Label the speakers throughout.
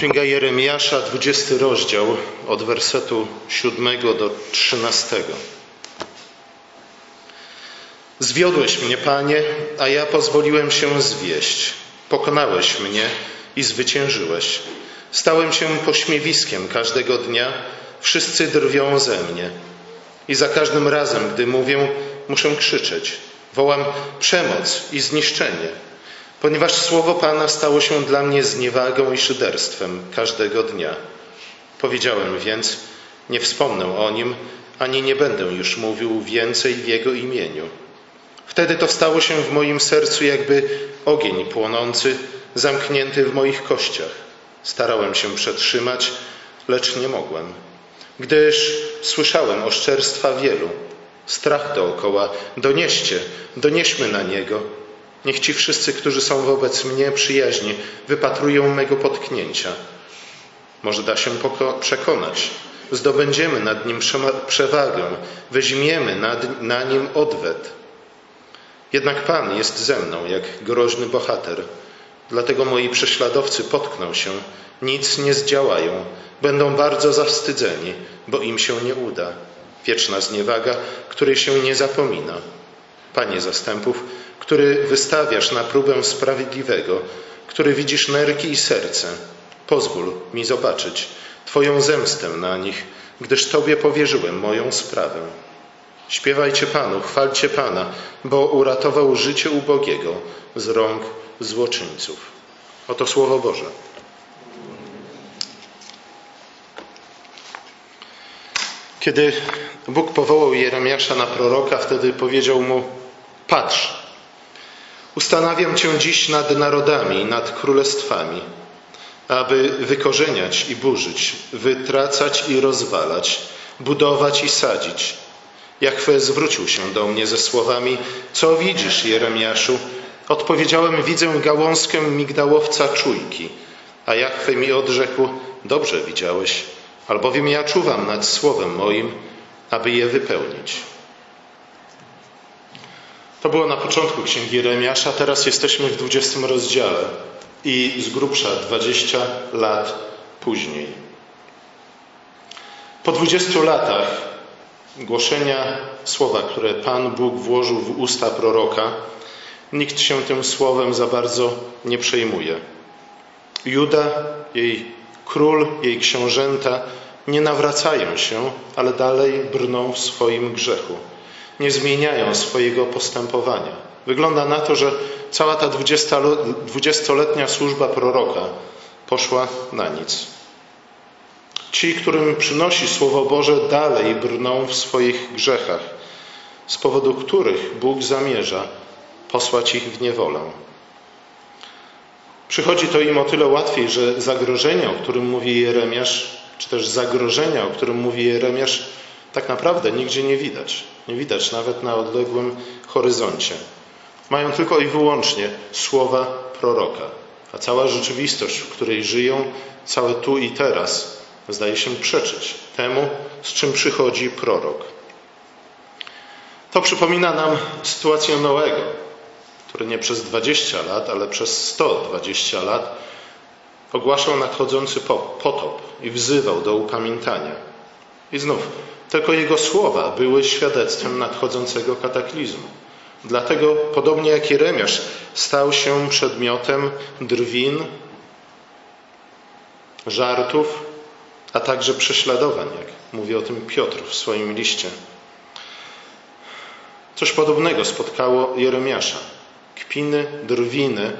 Speaker 1: Księga Jeremiasza, 20 rozdział, od wersetu 7 do 13. Zwiodłeś mnie, Panie, a ja pozwoliłem się zwieść. Pokonałeś mnie i zwyciężyłeś. Stałem się pośmiewiskiem każdego dnia, wszyscy drwią ze mnie. I za każdym razem, gdy mówię, muszę krzyczeć. Wołam przemoc i zniszczenie ponieważ słowo Pana stało się dla mnie zniewagą i szyderstwem każdego dnia. Powiedziałem więc, nie wspomnę o nim, ani nie będę już mówił więcej w jego imieniu. Wtedy to stało się w moim sercu jakby ogień płonący, zamknięty w moich kościach. Starałem się przetrzymać, lecz nie mogłem, gdyż słyszałem oszczerstwa wielu. Strach dookoła, donieście, donieśmy na niego Niech ci wszyscy, którzy są wobec mnie przyjaźni, wypatrują mego potknięcia. Może da się przekonać. Zdobędziemy nad nim przewagę, weźmiemy nad, na nim odwet. Jednak Pan jest ze mną, jak groźny bohater. Dlatego moi prześladowcy potkną się, nic nie zdziałają, będą bardzo zawstydzeni, bo im się nie uda. Wieczna zniewaga, której się nie zapomina. Panie zastępów, który wystawiasz na próbę sprawiedliwego, który widzisz nerki i serce, pozwól mi zobaczyć Twoją zemstę na nich, gdyż Tobie powierzyłem moją sprawę. Śpiewajcie Panu, chwalcie Pana, bo uratował życie ubogiego z rąk złoczyńców. Oto Słowo Boże. Kiedy Bóg powołał Jeremiasza na proroka, wtedy powiedział mu: Patrz, Ustanawiam Cię dziś nad narodami, nad królestwami, aby wykorzeniać i burzyć, wytracać i rozwalać, budować i sadzić. Jachwe zwrócił się do mnie ze słowami: Co widzisz, Jeremiaszu? Odpowiedziałem: Widzę gałązkę migdałowca czujki. A Jachwe mi odrzekł: Dobrze widziałeś, albowiem ja czuwam nad słowem moim, aby je wypełnić. To było na początku Księgi Jeremiasza, teraz jesteśmy w 20 rozdziale i z grubsza 20 lat później. Po 20 latach głoszenia słowa, które Pan Bóg włożył w usta proroka, nikt się tym słowem za bardzo nie przejmuje. Juda, jej król, jej książęta nie nawracają się, ale dalej brną w swoim grzechu nie zmieniają swojego postępowania. Wygląda na to, że cała ta dwudziestoletnia służba proroka poszła na nic. Ci, którym przynosi Słowo Boże, dalej brną w swoich grzechach, z powodu których Bóg zamierza posłać ich w niewolę. Przychodzi to im o tyle łatwiej, że zagrożenia, o którym mówi Jeremiasz, czy też zagrożenia, o którym mówi Jeremiasz, tak naprawdę nigdzie nie widać. Nie widać nawet na odległym horyzoncie. Mają tylko i wyłącznie słowa proroka. A cała rzeczywistość, w której żyją, całe tu i teraz, zdaje się przeczyć temu, z czym przychodzi prorok. To przypomina nam sytuację Noego, który nie przez 20 lat, ale przez 120 lat ogłaszał nadchodzący potop i wzywał do upamiętania. I znów tylko jego słowa były świadectwem nadchodzącego kataklizmu. Dlatego, podobnie jak Jeremiasz, stał się przedmiotem drwin, żartów, a także prześladowań, jak mówi o tym Piotr w swoim liście. Coś podobnego spotkało Jeremiasza. Kpiny, drwiny,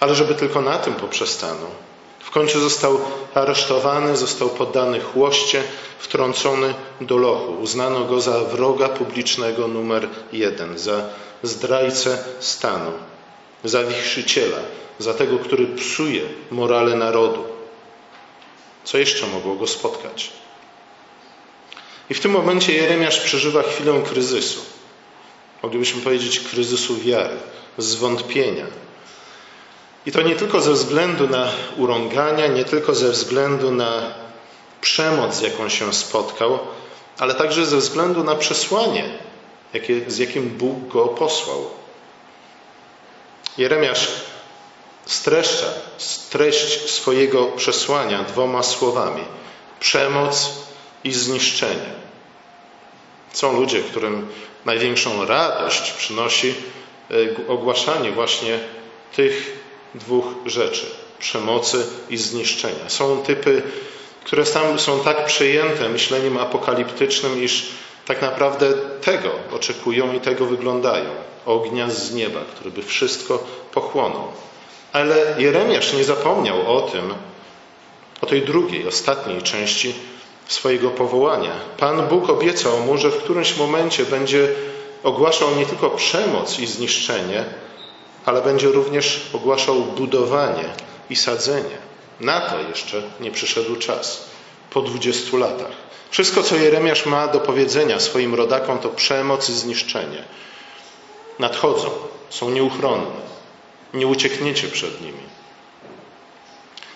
Speaker 1: ale żeby tylko na tym poprzestano. W końcu został aresztowany, został poddany chłoście, wtrącony do lochu. Uznano go za wroga publicznego numer jeden, za zdrajcę stanu, za wichrzyciela, za tego, który psuje morale narodu. Co jeszcze mogło go spotkać? I w tym momencie Jeremiasz przeżywa chwilę kryzysu. Moglibyśmy powiedzieć kryzysu wiary, zwątpienia, i to nie tylko ze względu na urągania, nie tylko ze względu na przemoc, z jaką się spotkał, ale także ze względu na przesłanie, jakie, z jakim Bóg go posłał. Jeremiasz streszcza treść swojego przesłania dwoma słowami: przemoc i zniszczenie. Są ludzie, którym największą radość przynosi e, ogłaszanie właśnie tych dwóch rzeczy przemocy i zniszczenia. Są typy, które są tak przejęte myśleniem apokaliptycznym, iż tak naprawdę tego oczekują i tego wyglądają. Ognia z nieba, który by wszystko pochłonął. Ale Jeremiasz nie zapomniał o tym, o tej drugiej, ostatniej części swojego powołania. Pan Bóg obiecał mu, że w którymś momencie będzie ogłaszał nie tylko przemoc i zniszczenie, ale będzie również ogłaszał budowanie i sadzenie. Na to jeszcze nie przyszedł czas. Po dwudziestu latach. Wszystko, co Jeremiasz ma do powiedzenia swoim rodakom, to przemoc i zniszczenie. Nadchodzą, są nieuchronne. Nie uciekniecie przed nimi.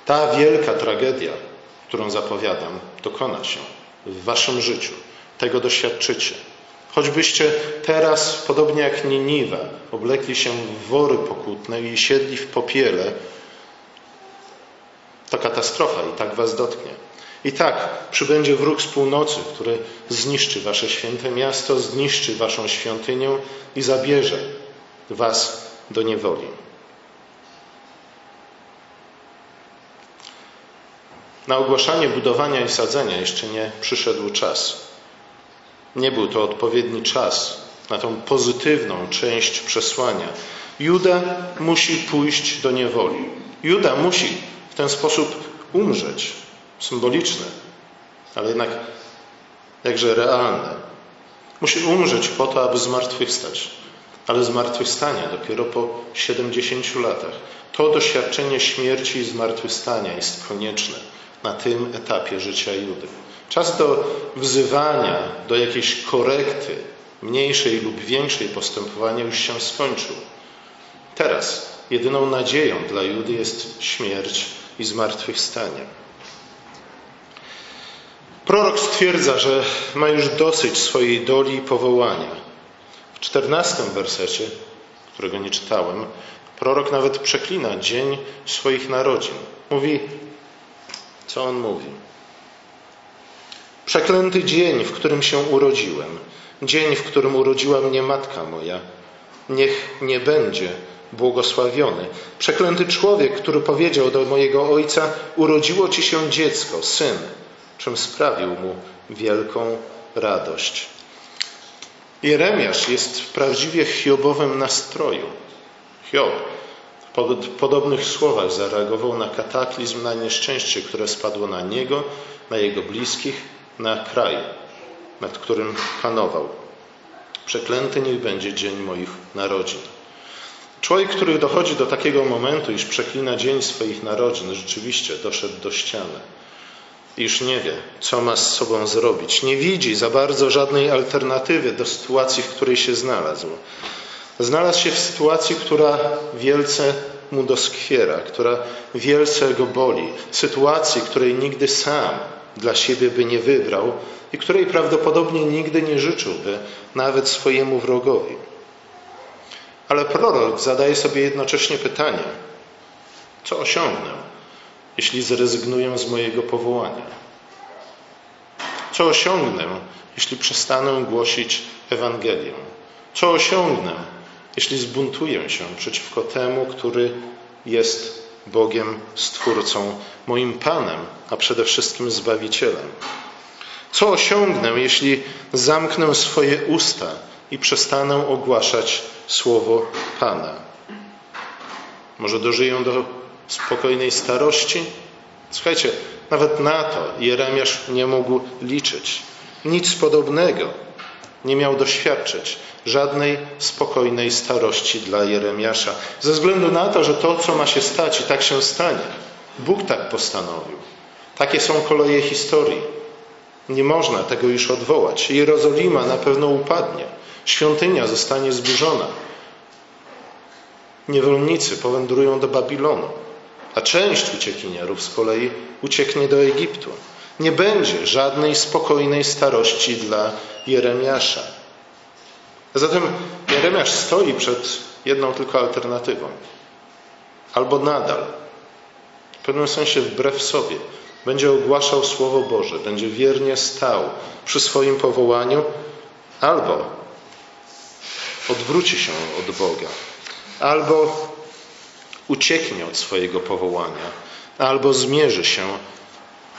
Speaker 1: Ta wielka tragedia, którą zapowiadam, dokona się w waszym życiu. Tego doświadczycie. Choćbyście teraz, podobnie jak Niniwa, oblekli się w wory pokutne i siedli w popiele, to katastrofa i tak was dotknie. I tak przybędzie wróg z północy, który zniszczy wasze święte miasto, zniszczy waszą świątynię i zabierze was do niewoli. Na ogłaszanie budowania i sadzenia jeszcze nie przyszedł czas. Nie był to odpowiedni czas na tą pozytywną część przesłania. Juda musi pójść do niewoli. Juda musi w ten sposób umrzeć. Symboliczne, ale jednak jakże realne. Musi umrzeć po to, aby zmartwychwstać. Ale zmartwychwstanie dopiero po 70 latach. To doświadczenie śmierci i zmartwychwstania jest konieczne na tym etapie życia Judy. Czas do wzywania, do jakiejś korekty, mniejszej lub większej postępowania już się skończył. Teraz jedyną nadzieją dla Judy jest śmierć i zmartwychwstanie. Prorok stwierdza, że ma już dosyć swojej doli i powołania. W czternastym wersecie, którego nie czytałem, prorok nawet przeklina dzień swoich narodzin. Mówi, co on mówi? Przeklęty dzień, w którym się urodziłem, dzień, w którym urodziła mnie matka moja, niech nie będzie błogosławiony. Przeklęty człowiek, który powiedział do mojego ojca: Urodziło ci się dziecko, syn, czym sprawił mu wielką radość. Jeremiasz jest w prawdziwie hiobowym nastroju. Hiob w podobnych słowach zareagował na kataklizm, na nieszczęście, które spadło na niego, na jego bliskich, na kraj, nad którym panował. Przeklęty niech będzie dzień moich narodzin. Człowiek, który dochodzi do takiego momentu, iż przeklina dzień swoich narodzin, rzeczywiście doszedł do ściany. Iż nie wie, co ma z sobą zrobić. Nie widzi za bardzo żadnej alternatywy do sytuacji, w której się znalazł. Znalazł się w sytuacji, która wielce mu doskwiera, która wielce go boli. Sytuacji, której nigdy sam dla siebie by nie wybrał i której prawdopodobnie nigdy nie życzyłby nawet swojemu wrogowi. Ale prorok zadaje sobie jednocześnie pytanie: co osiągnę, jeśli zrezygnuję z mojego powołania? Co osiągnę, jeśli przestanę głosić Ewangelię? Co osiągnę, jeśli zbuntuję się przeciwko temu, który jest Bogiem, Stwórcą, moim Panem, a przede wszystkim Zbawicielem? Co osiągnę, jeśli zamknę swoje usta i przestanę ogłaszać słowo Pana? Może dożyję do spokojnej starości? Słuchajcie, nawet na to Jeremiasz nie mógł liczyć. Nic podobnego nie miał doświadczyć żadnej spokojnej starości dla Jeremiasza. Ze względu na to, że to, co ma się stać, i tak się stanie. Bóg tak postanowił. Takie są koleje historii. Nie można tego już odwołać. Jerozolima na pewno upadnie. Świątynia zostanie zburzona. Niewolnicy powędrują do Babilonu, a część uciekinierów z kolei ucieknie do Egiptu. Nie będzie żadnej spokojnej starości dla Jeremiasza. Zatem Jeremiasz stoi przed jedną tylko alternatywą. albo nadal, w pewnym sensie wbrew sobie, będzie ogłaszał Słowo Boże, będzie wiernie stał przy swoim powołaniu, albo odwróci się od Boga, albo ucieknie od swojego powołania, albo zmierzy się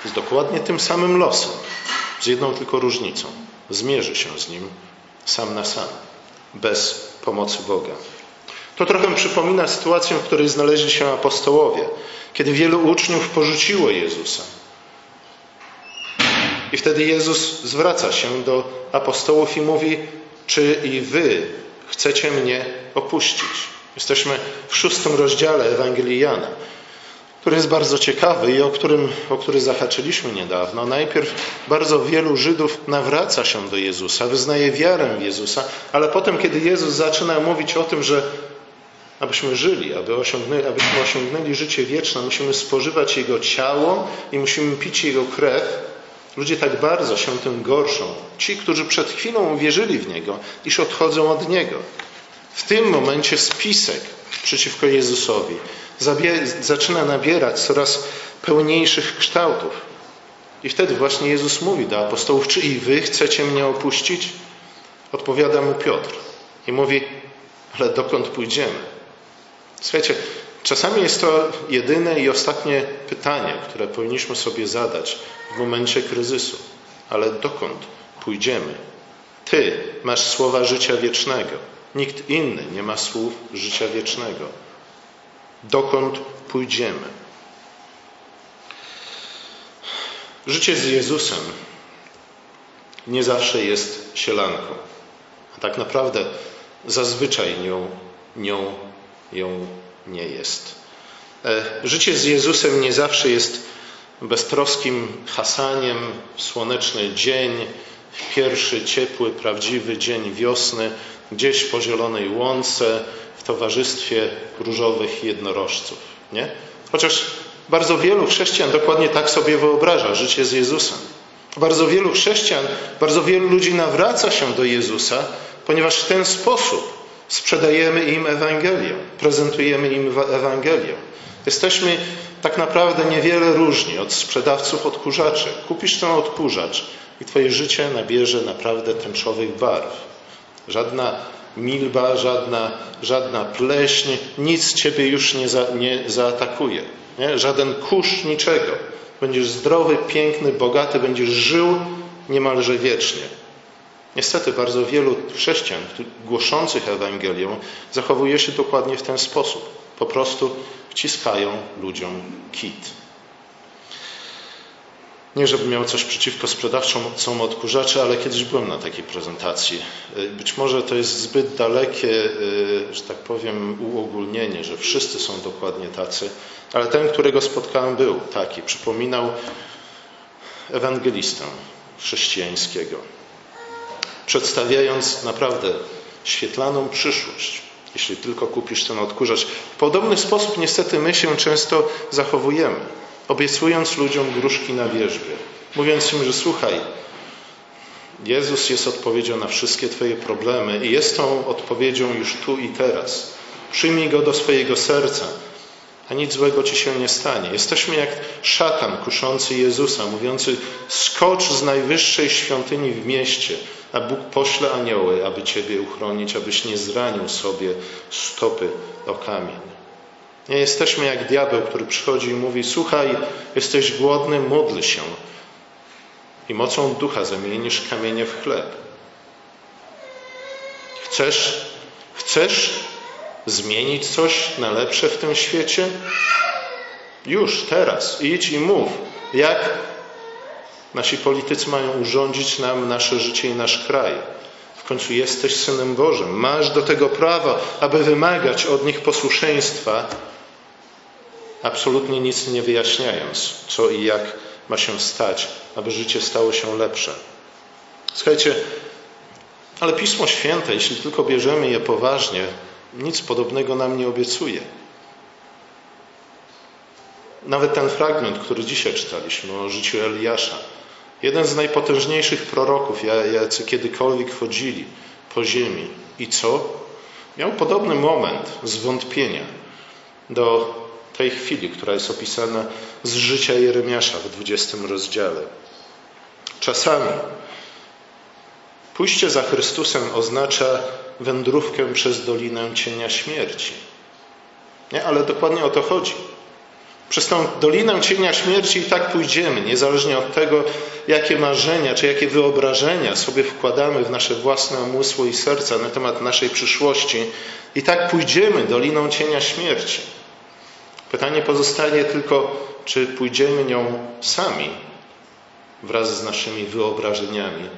Speaker 1: z dokładnie tym samym losem, z jedną tylko różnicą. Zmierzy się z nim sam na sam, bez pomocy Boga. To trochę przypomina sytuację, w której znaleźli się apostołowie, kiedy wielu uczniów porzuciło Jezusa. I wtedy Jezus zwraca się do apostołów i mówi: Czy i wy chcecie mnie opuścić? Jesteśmy w szóstym rozdziale Ewangelii Jana, który jest bardzo ciekawy i o, którym, o który zahaczyliśmy niedawno. Najpierw bardzo wielu Żydów nawraca się do Jezusa, wyznaje wiarę w Jezusa, ale potem, kiedy Jezus zaczyna mówić o tym, że abyśmy żyli, aby osiągnęli, abyśmy osiągnęli życie wieczne, musimy spożywać Jego ciało i musimy pić Jego krew, Ludzie tak bardzo się tym gorszą. Ci, którzy przed chwilą uwierzyli w Niego, iż odchodzą od Niego. W tym momencie spisek przeciwko Jezusowi zaczyna nabierać coraz pełniejszych kształtów. I wtedy właśnie Jezus mówi do apostołów: Czy i wy chcecie mnie opuścić? Odpowiada mu Piotr i mówi: Ale dokąd pójdziemy? Słuchajcie, czasami jest to jedyne i ostatnie pytanie, które powinniśmy sobie zadać w momencie kryzysu. Ale dokąd pójdziemy? Ty masz słowa życia wiecznego. Nikt inny nie ma słów życia wiecznego. Dokąd pójdziemy? Życie z Jezusem nie zawsze jest sielanką, a tak naprawdę zazwyczaj nią, nią, ją nie jest. E, życie z Jezusem nie zawsze jest beztroskim hasaniem w słoneczny dzień, pierwszy ciepły, prawdziwy dzień wiosny, gdzieś po zielonej łące, w towarzystwie różowych jednorożców. Nie? Chociaż bardzo wielu chrześcijan dokładnie tak sobie wyobraża życie z Jezusem. Bardzo wielu chrześcijan, bardzo wielu ludzi nawraca się do Jezusa, ponieważ w ten sposób sprzedajemy im Ewangelię, prezentujemy im Ewangelię. Jesteśmy tak naprawdę niewiele różni od sprzedawców odkurzaczy. Kupisz ten odkurzacz i Twoje życie nabierze naprawdę tęczowych barw. Żadna milba, żadna, żadna pleśń, nic Ciebie już nie, za, nie zaatakuje. Nie? Żaden kurz, niczego. Będziesz zdrowy, piękny, bogaty, będziesz żył niemalże wiecznie. Niestety bardzo wielu chrześcijan głoszących Ewangelię zachowuje się dokładnie w ten sposób. Po prostu wciskają ludziom kit. Nie, żebym miał coś przeciwko sprzedawcom odkurzaczy, ale kiedyś byłem na takiej prezentacji. Być może to jest zbyt dalekie, y, że tak powiem, uogólnienie, że wszyscy są dokładnie tacy, ale ten, którego spotkałem, był taki. Przypominał ewangelistę chrześcijańskiego, przedstawiając naprawdę świetlaną przyszłość jeśli tylko kupisz ten odkurzacz. W podobny sposób niestety my się często zachowujemy, obiecując ludziom gruszki na wierzbie, mówiąc im, że słuchaj, Jezus jest odpowiedzią na wszystkie Twoje problemy i jest tą odpowiedzią już tu i teraz. Przyjmij Go do swojego serca, a nic złego Ci się nie stanie. Jesteśmy jak szatan kuszący Jezusa, mówiący skocz z najwyższej świątyni w mieście, a Bóg pośle anioły, aby Ciebie uchronić, abyś nie zranił sobie stopy o kamień. Nie jesteśmy jak diabeł, który przychodzi i mówi: Słuchaj, jesteś głodny, módl się. I mocą ducha zamienisz kamienie w chleb. Chcesz, chcesz zmienić coś na lepsze w tym świecie? Już, teraz, idź i mów, jak Nasi politycy mają urządzić nam nasze życie i nasz kraj. W końcu jesteś synem Bożym. Masz do tego prawo, aby wymagać od nich posłuszeństwa, absolutnie nic nie wyjaśniając, co i jak ma się stać, aby życie stało się lepsze. Słuchajcie, ale Pismo Święte, jeśli tylko bierzemy je poważnie, nic podobnego nam nie obiecuje. Nawet ten fragment, który dzisiaj czytaliśmy o życiu Eliasza, Jeden z najpotężniejszych proroków, jacy kiedykolwiek chodzili po ziemi. I co? Miał podobny moment zwątpienia. do tej chwili, która jest opisana z życia Jeremiasza w 20 rozdziale. Czasami pójście za Chrystusem oznacza wędrówkę przez dolinę cienia śmierci. Nie? Ale dokładnie o to chodzi. Przez tą dolinę cienia śmierci i tak pójdziemy, niezależnie od tego, jakie marzenia czy jakie wyobrażenia sobie wkładamy w nasze własne umysły i serca na temat naszej przyszłości. I tak pójdziemy doliną cienia śmierci. Pytanie pozostaje tylko, czy pójdziemy nią sami wraz z naszymi wyobrażeniami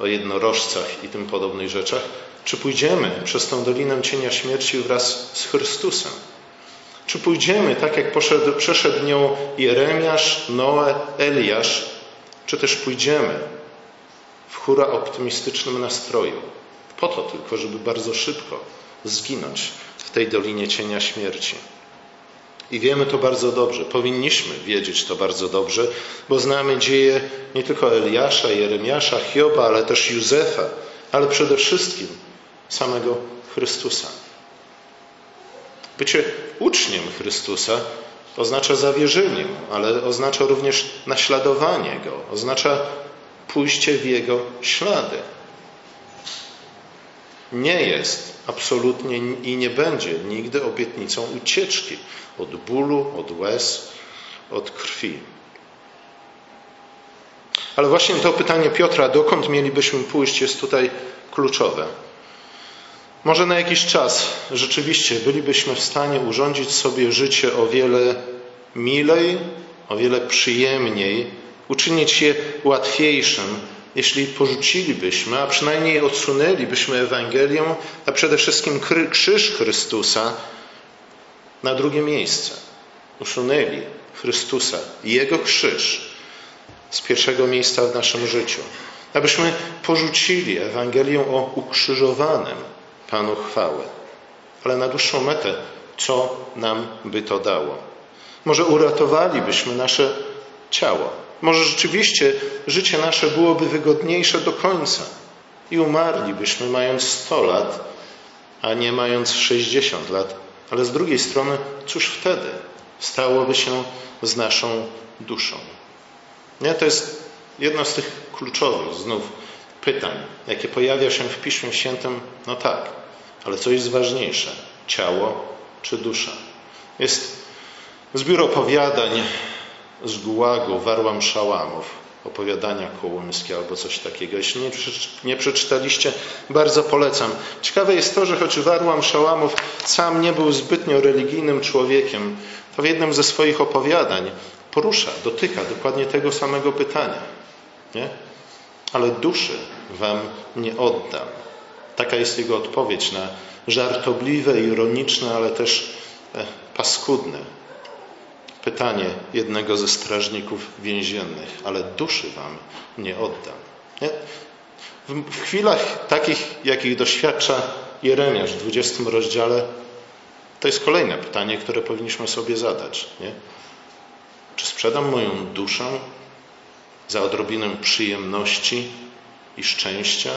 Speaker 1: o jednorożcach i tym podobnych rzeczach, czy pójdziemy przez tą dolinę cienia śmierci wraz z Chrystusem. Czy pójdziemy tak, jak poszedł, przeszedł nią Jeremiasz, Noe, Eliasz, czy też pójdziemy w hura optymistycznym nastroju, po to tylko, żeby bardzo szybko zginąć w tej dolinie cienia śmierci. I wiemy to bardzo dobrze. Powinniśmy wiedzieć to bardzo dobrze, bo znamy dzieje nie tylko Eliasza, Jeremiasza, Hioba, ale też Józefa, ale przede wszystkim samego Chrystusa. Bycie uczniem Chrystusa oznacza zawierzenie, ale oznacza również naśladowanie Go, oznacza pójście w Jego ślady. Nie jest absolutnie i nie będzie nigdy obietnicą ucieczki od bólu, od łez, od krwi. Ale właśnie to pytanie Piotra, dokąd mielibyśmy pójść, jest tutaj kluczowe. Może na jakiś czas rzeczywiście bylibyśmy w stanie urządzić sobie życie o wiele milej, o wiele przyjemniej, uczynić je łatwiejszym, jeśli porzucilibyśmy, a przynajmniej odsunęlibyśmy Ewangelię, a przede wszystkim krzyż Chrystusa na drugie miejsce. Usunęli Chrystusa i Jego krzyż z pierwszego miejsca w naszym życiu. Abyśmy porzucili Ewangelię o ukrzyżowanym Panu chwały. Ale na dłuższą metę, co nam by to dało? Może uratowalibyśmy nasze ciało. Może rzeczywiście życie nasze byłoby wygodniejsze do końca i umarlibyśmy mając 100 lat, a nie mając 60 lat. Ale z drugiej strony, cóż wtedy stałoby się z naszą duszą? Nie? To jest jedno z tych kluczowych znów pytań, jakie pojawia się w Piśmie Świętym. No tak, ale co jest ważniejsze? Ciało czy dusza? Jest zbiór opowiadań z Gułagu, Warłam Szałamów, opowiadania kołomskie albo coś takiego. Jeśli nie, nie przeczytaliście, bardzo polecam. Ciekawe jest to, że choć Warłam Szałamów sam nie był zbytnio religijnym człowiekiem, to w jednym ze swoich opowiadań porusza, dotyka dokładnie tego samego pytania. Nie? Ale duszy wam nie oddam. Taka jest jego odpowiedź na żartobliwe, ironiczne, ale też e, paskudne pytanie jednego ze strażników więziennych, ale duszy wam nie oddam. Nie? W chwilach takich, jakich doświadcza Jeremiasz w 20 rozdziale, to jest kolejne pytanie, które powinniśmy sobie zadać. Nie? Czy sprzedam moją duszę za odrobinę przyjemności i szczęścia?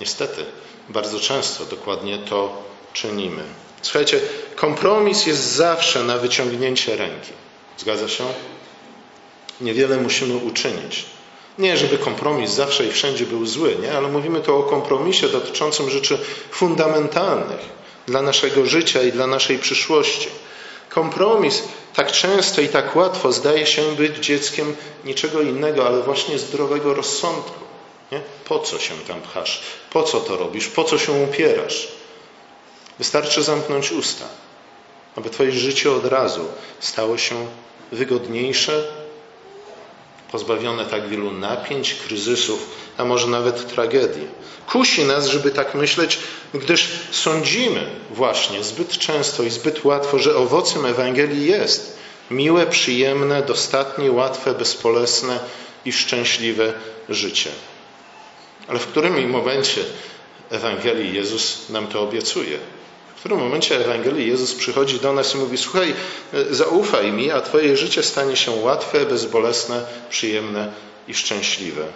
Speaker 1: Niestety, bardzo często dokładnie to czynimy. Słuchajcie, kompromis jest zawsze na wyciągnięcie ręki. Zgadza się? Niewiele musimy uczynić. Nie, żeby kompromis zawsze i wszędzie był zły, nie? ale mówimy tu o kompromisie dotyczącym rzeczy fundamentalnych dla naszego życia i dla naszej przyszłości. Kompromis tak często i tak łatwo zdaje się być dzieckiem niczego innego, ale właśnie zdrowego rozsądku. Nie? Po co się tam pchasz? Po co to robisz? Po co się upierasz? Wystarczy zamknąć usta, aby Twoje życie od razu stało się wygodniejsze, pozbawione tak wielu napięć, kryzysów, a może nawet tragedii. Kusi nas, żeby tak myśleć, gdyż sądzimy właśnie zbyt często i zbyt łatwo, że owocem Ewangelii jest miłe, przyjemne, dostatnie, łatwe, bezbolesne i szczęśliwe życie. Ale w którym momencie Ewangelii Jezus nam to obiecuje? Którym momencie Ewangelii Jezus przychodzi do nas i mówi: Słuchaj, zaufaj mi, a Twoje życie stanie się łatwe, bezbolesne, przyjemne i szczęśliwe.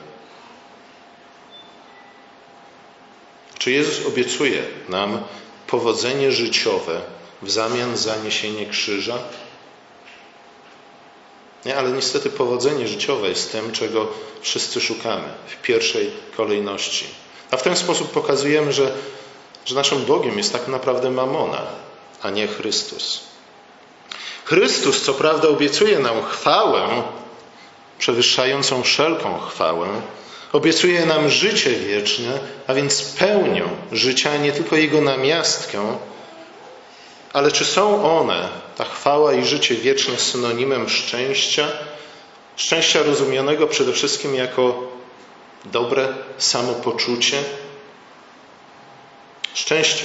Speaker 1: Czy Jezus obiecuje nam powodzenie życiowe w zamian za niesienie krzyża? Nie, ale niestety powodzenie życiowe jest tym, czego wszyscy szukamy w pierwszej kolejności. A w ten sposób pokazujemy, że, że naszym Bogiem jest tak naprawdę mamona, a nie Chrystus. Chrystus, co prawda, obiecuje nam chwałę, przewyższającą wszelką chwałę, obiecuje nam życie wieczne, a więc pełnią życia, nie tylko jego namiastkę, ale czy są one, ta chwała i życie wieczne, synonimem szczęścia? Szczęścia rozumianego przede wszystkim jako dobre samopoczucie? Szczęście,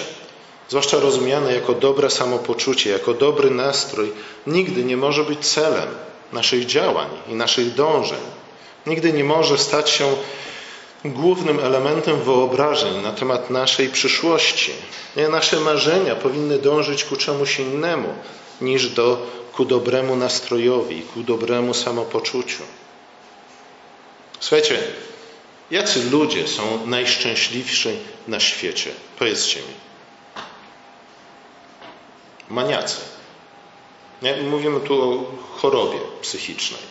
Speaker 1: zwłaszcza rozumiane jako dobre samopoczucie, jako dobry nastrój, nigdy nie może być celem naszych działań i naszych dążeń. Nigdy nie może stać się głównym elementem wyobrażeń na temat naszej przyszłości. Nie, nasze marzenia powinny dążyć ku czemuś innemu niż do, ku dobremu nastrojowi, ku dobremu samopoczuciu. Słuchajcie, jacy ludzie są najszczęśliwsi na świecie? Powiedzcie mi. Maniacy. Mówimy tu o chorobie psychicznej.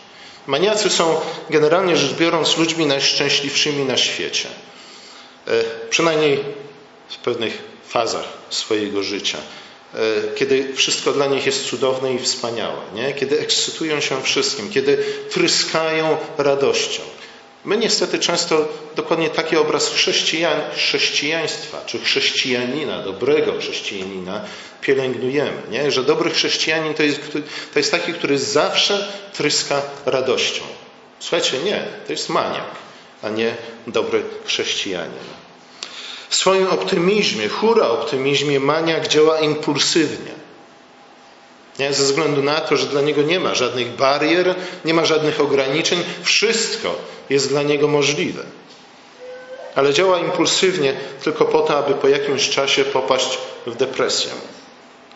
Speaker 1: Maniacy są generalnie rzecz biorąc ludźmi najszczęśliwszymi na świecie. E, przynajmniej w pewnych fazach swojego życia. E, kiedy wszystko dla nich jest cudowne i wspaniałe, nie? kiedy ekscytują się wszystkim, kiedy tryskają radością. My niestety często dokładnie taki obraz chrześcijaństwa, czy chrześcijanina, dobrego chrześcijanina pielęgnujemy. Nie? Że dobry chrześcijanin to jest, to jest taki, który zawsze tryska radością. Słuchajcie, nie, to jest maniak, a nie dobry chrześcijanin. W swoim optymizmie, hura optymizmie, maniak działa impulsywnie. Nie? Ze względu na to, że dla niego nie ma żadnych barier, nie ma żadnych ograniczeń, wszystko jest dla niego możliwe. Ale działa impulsywnie tylko po to, aby po jakimś czasie popaść w depresję.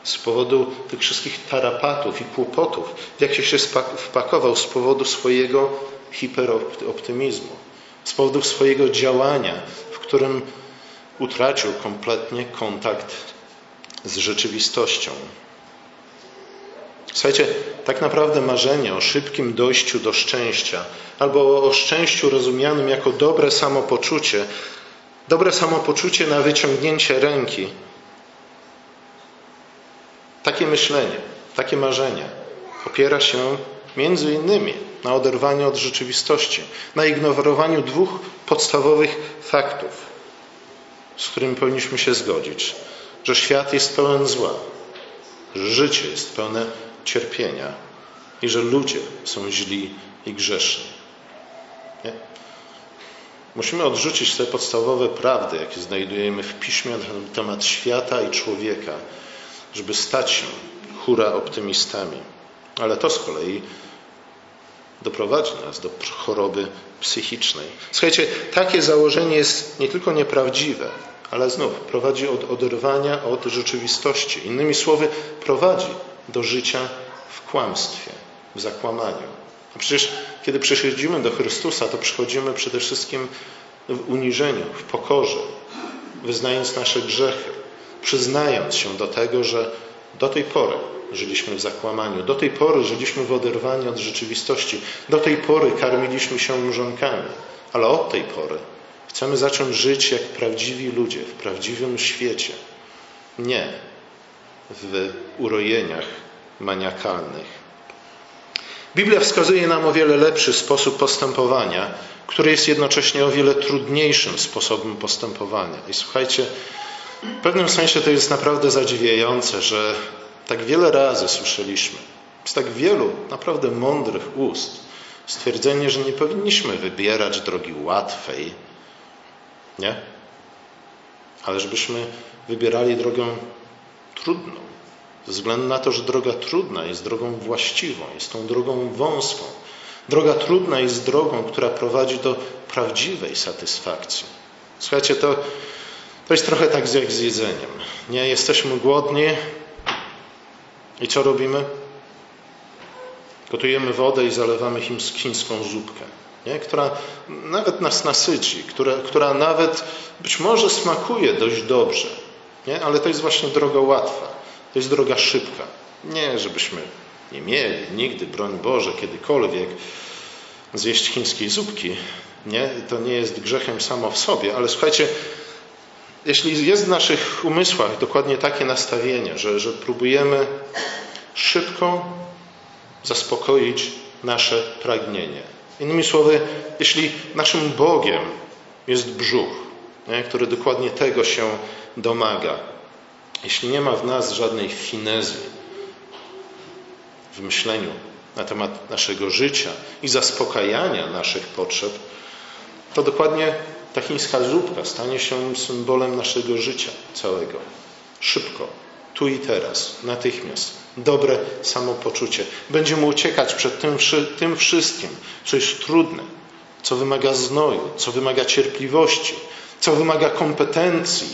Speaker 1: Z powodu tych wszystkich tarapatów i kłopotów, w jakie się wpakował, z powodu swojego hiperoptymizmu, z powodu swojego działania, w którym utracił kompletnie kontakt z rzeczywistością. Słuchajcie, tak naprawdę marzenie o szybkim dojściu do szczęścia, albo o szczęściu rozumianym jako dobre samopoczucie, dobre samopoczucie na wyciągnięcie ręki, takie myślenie, takie marzenie opiera się między innymi na oderwaniu od rzeczywistości, na ignorowaniu dwóch podstawowych faktów, z którymi powinniśmy się zgodzić: że świat jest pełen zła, że życie jest pełne cierpienia i że ludzie są źli i grzeszni. Nie? Musimy odrzucić te podstawowe prawdy, jakie znajdujemy w piśmie na temat świata i człowieka, żeby stać się hura optymistami. Ale to z kolei doprowadzi nas do choroby psychicznej. Słuchajcie, takie założenie jest nie tylko nieprawdziwe, ale znów prowadzi od oderwania od rzeczywistości. Innymi słowy, prowadzi do życia w kłamstwie, w zakłamaniu. A przecież kiedy przychodzimy do Chrystusa, to przychodzimy przede wszystkim w uniżeniu, w pokorze, wyznając nasze grzechy, przyznając się do tego, że do tej pory żyliśmy w zakłamaniu, do tej pory żyliśmy w oderwaniu od rzeczywistości, do tej pory karmiliśmy się mrzonkami, ale od tej pory chcemy zacząć żyć jak prawdziwi ludzie w prawdziwym świecie. Nie w urojeniach maniakalnych. Biblia wskazuje nam o wiele lepszy sposób postępowania, który jest jednocześnie o wiele trudniejszym sposobem postępowania. I słuchajcie, w pewnym sensie to jest naprawdę zadziwiające, że tak wiele razy słyszeliśmy z tak wielu naprawdę mądrych ust stwierdzenie, że nie powinniśmy wybierać drogi łatwej, nie? Ale żebyśmy wybierali drogę trudną, ze względu na to, że droga trudna jest drogą właściwą, jest tą drogą wąską. Droga trudna jest drogą, która prowadzi do prawdziwej satysfakcji. Słuchajcie, to, to jest trochę tak jak z jedzeniem. Nie jesteśmy głodni i co robimy? Gotujemy wodę i zalewamy chińską zupkę, nie? która nawet nas nasyci, która, która nawet być może smakuje dość dobrze Nie? Ale to jest właśnie droga łatwa. To jest droga szybka. Nie, żebyśmy nie mieli nigdy, broń Boże, kiedykolwiek zjeść chińskiej zupki. Nie? To nie jest grzechem samo w sobie, ale słuchajcie, jeśli jest w naszych umysłach dokładnie takie nastawienie, że, że próbujemy szybko zaspokoić nasze pragnienie. Innymi słowy, jeśli naszym Bogiem jest brzuch, nie, który dokładnie tego się domaga, jeśli nie ma w nas żadnej finezy w myśleniu na temat naszego życia i zaspokajania naszych potrzeb, to dokładnie ta chińska zupka stanie się symbolem naszego życia całego. Szybko, tu i teraz, natychmiast. Dobre samopoczucie. Będziemy uciekać przed tym, tym wszystkim, co jest trudne, co wymaga znoju, co wymaga cierpliwości, co wymaga kompetencji,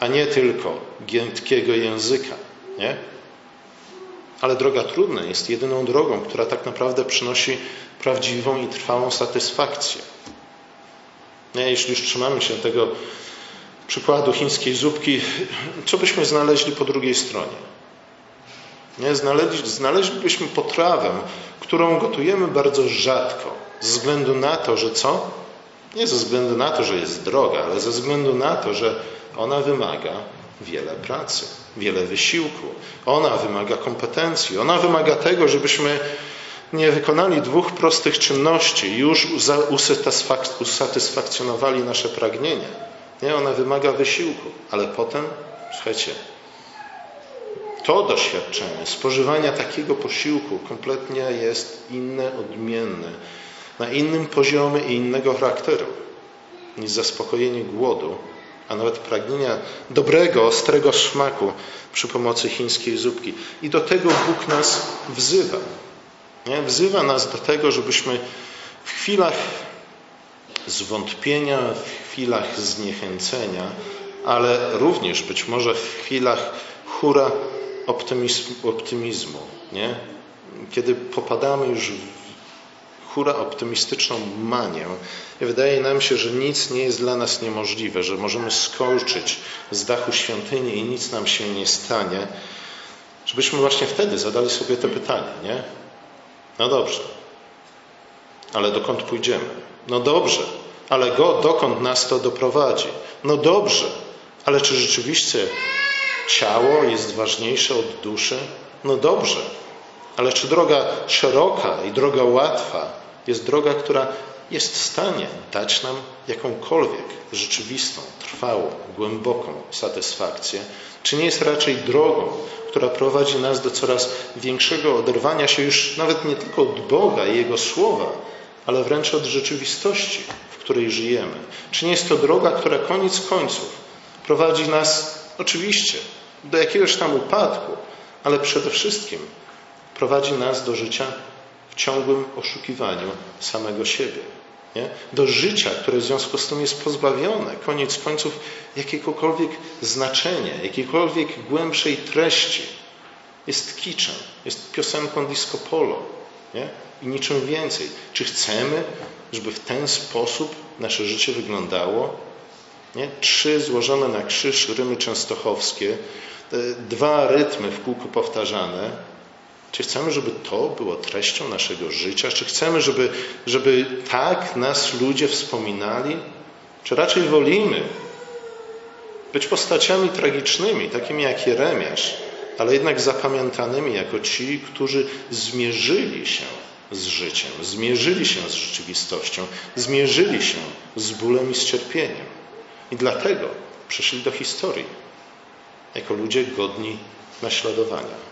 Speaker 1: a nie tylko giętkiego języka. Nie? Ale droga trudna jest jedyną drogą, która tak naprawdę przynosi prawdziwą i trwałą satysfakcję. Nie? Jeśli już trzymamy się tego przykładu chińskiej zupki, co byśmy znaleźli po drugiej stronie? Nie? Znaleźli, znaleźlibyśmy potrawę, którą gotujemy bardzo rzadko, ze względu na to, że co? Nie ze względu na to, że jest droga, ale ze względu na to, że ona wymaga wiele pracy, wiele wysiłku. Ona wymaga kompetencji, ona wymaga tego, żebyśmy nie wykonali dwóch prostych czynności już usatysfakcjonowali nasze pragnienia. Nie, ona wymaga wysiłku, ale potem, słuchajcie, to doświadczenie spożywania takiego posiłku kompletnie jest inne, odmienne, na innym poziomie i innego charakteru niż zaspokojenie głodu, a nawet pragnienia dobrego, ostrego smaku przy pomocy chińskiej zupki. I do tego Bóg nas wzywa. Nie? Wzywa nas do tego, żebyśmy w chwilach zwątpienia, w chwilach zniechęcenia, ale również być może w chwilach hura optymizmu, nie? kiedy popadamy już w hura optymistyczną manię wydaje nam się, że nic nie jest dla nas niemożliwe, że możemy skoczyć z dachu świątyni i nic nam się nie stanie, żebyśmy właśnie wtedy zadali sobie to pytanie, nie? No dobrze, ale dokąd pójdziemy? No dobrze, ale go, dokąd nas to doprowadzi? No dobrze, ale czy rzeczywiście ciało jest ważniejsze od duszy? No dobrze, ale czy droga szeroka i droga łatwa jest droga, która jest w stanie dać nam jakąkolwiek rzeczywistą, trwałą, głęboką satysfakcję? Czy nie jest raczej drogą, która prowadzi nas do coraz większego oderwania się już nawet nie tylko od Boga i Jego słowa, ale wręcz od rzeczywistości, w której żyjemy? Czy nie jest to droga, która koniec końców prowadzi nas oczywiście do jakiegoś tam upadku, ale przede wszystkim prowadzi nas do życia w ciągłym oszukiwaniu samego siebie? Nie? Do życia, które w związku z tym jest pozbawione, koniec końców, jakiegokolwiek znaczenia, jakiejkolwiek głębszej treści. Jest kiczem, jest piosenką disco polo nie? i niczym więcej. Czy chcemy, żeby w ten sposób nasze życie wyglądało? Nie? Trzy złożone na krzyż rymy częstochowskie, e, dwa rytmy w kółku powtarzane, czy chcemy, żeby to było treścią naszego życia? Czy chcemy, żeby, żeby tak nas ludzie wspominali? Czy raczej wolimy być postaciami tragicznymi, takimi jak Jeremiasz, ale jednak zapamiętanymi jako ci, którzy zmierzyli się z życiem, zmierzyli się z rzeczywistością, zmierzyli się z bólem i z cierpieniem. I dlatego przyszli do historii jako ludzie godni naśladowania.